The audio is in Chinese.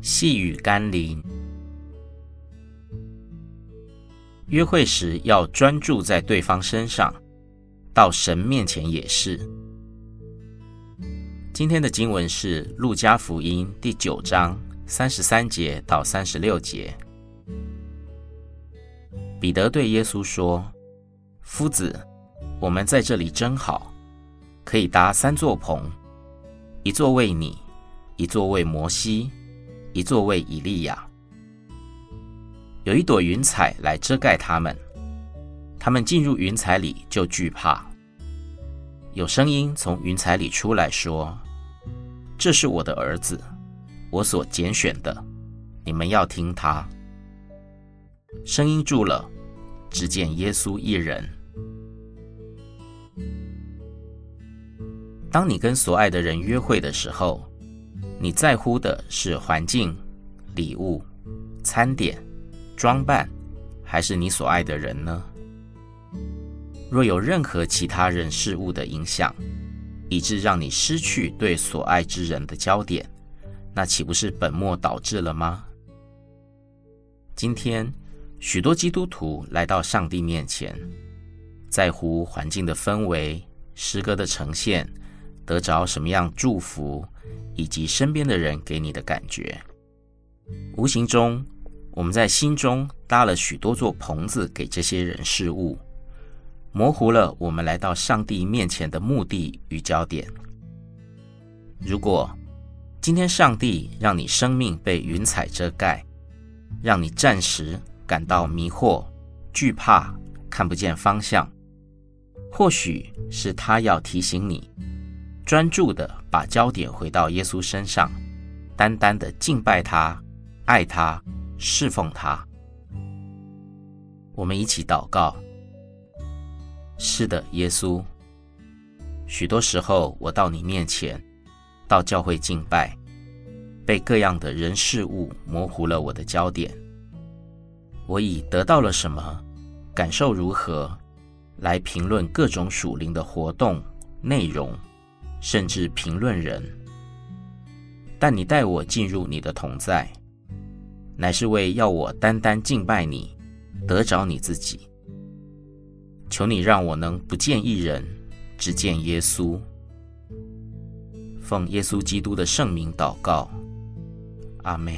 细雨甘霖。约会时要专注在对方身上，到神面前也是。今天的经文是《路加福音》第九章三十三节到三十六节。彼得对耶稣说：“夫子，我们在这里真好，可以搭三座棚，一座为你，一座为摩西，一座位以利亚。”有一朵云彩来遮盖他们，他们进入云彩里就惧怕。有声音从云彩里出来说：“这是我的儿子，我所拣选的，你们要听他。”声音住了，只见耶稣一人。当你跟所爱的人约会的时候，你在乎的是环境、礼物、餐点。装扮，还是你所爱的人呢？若有任何其他人事物的影响，以致让你失去对所爱之人的焦点，那岂不是本末倒置了吗？今天，许多基督徒来到上帝面前，在乎环境的氛围、诗歌的呈现，得着什么样祝福，以及身边的人给你的感觉，无形中。我们在心中搭了许多座棚子给这些人事物，模糊了我们来到上帝面前的目的与焦点。如果今天上帝让你生命被云彩遮盖，让你暂时感到迷惑、惧怕、看不见方向，或许是他要提醒你，专注地把焦点回到耶稣身上，单单的敬拜他、爱他。侍奉他，我们一起祷告。是的，耶稣，许多时候我到你面前，到教会敬拜，被各样的人事物模糊了我的焦点。我以得到了什么，感受如何，来评论各种属灵的活动内容，甚至评论人。但你带我进入你的同在。乃是为要我单单敬拜你，得着你自己。求你让我能不见一人，只见耶稣。奉耶稣基督的圣名祷告，阿门。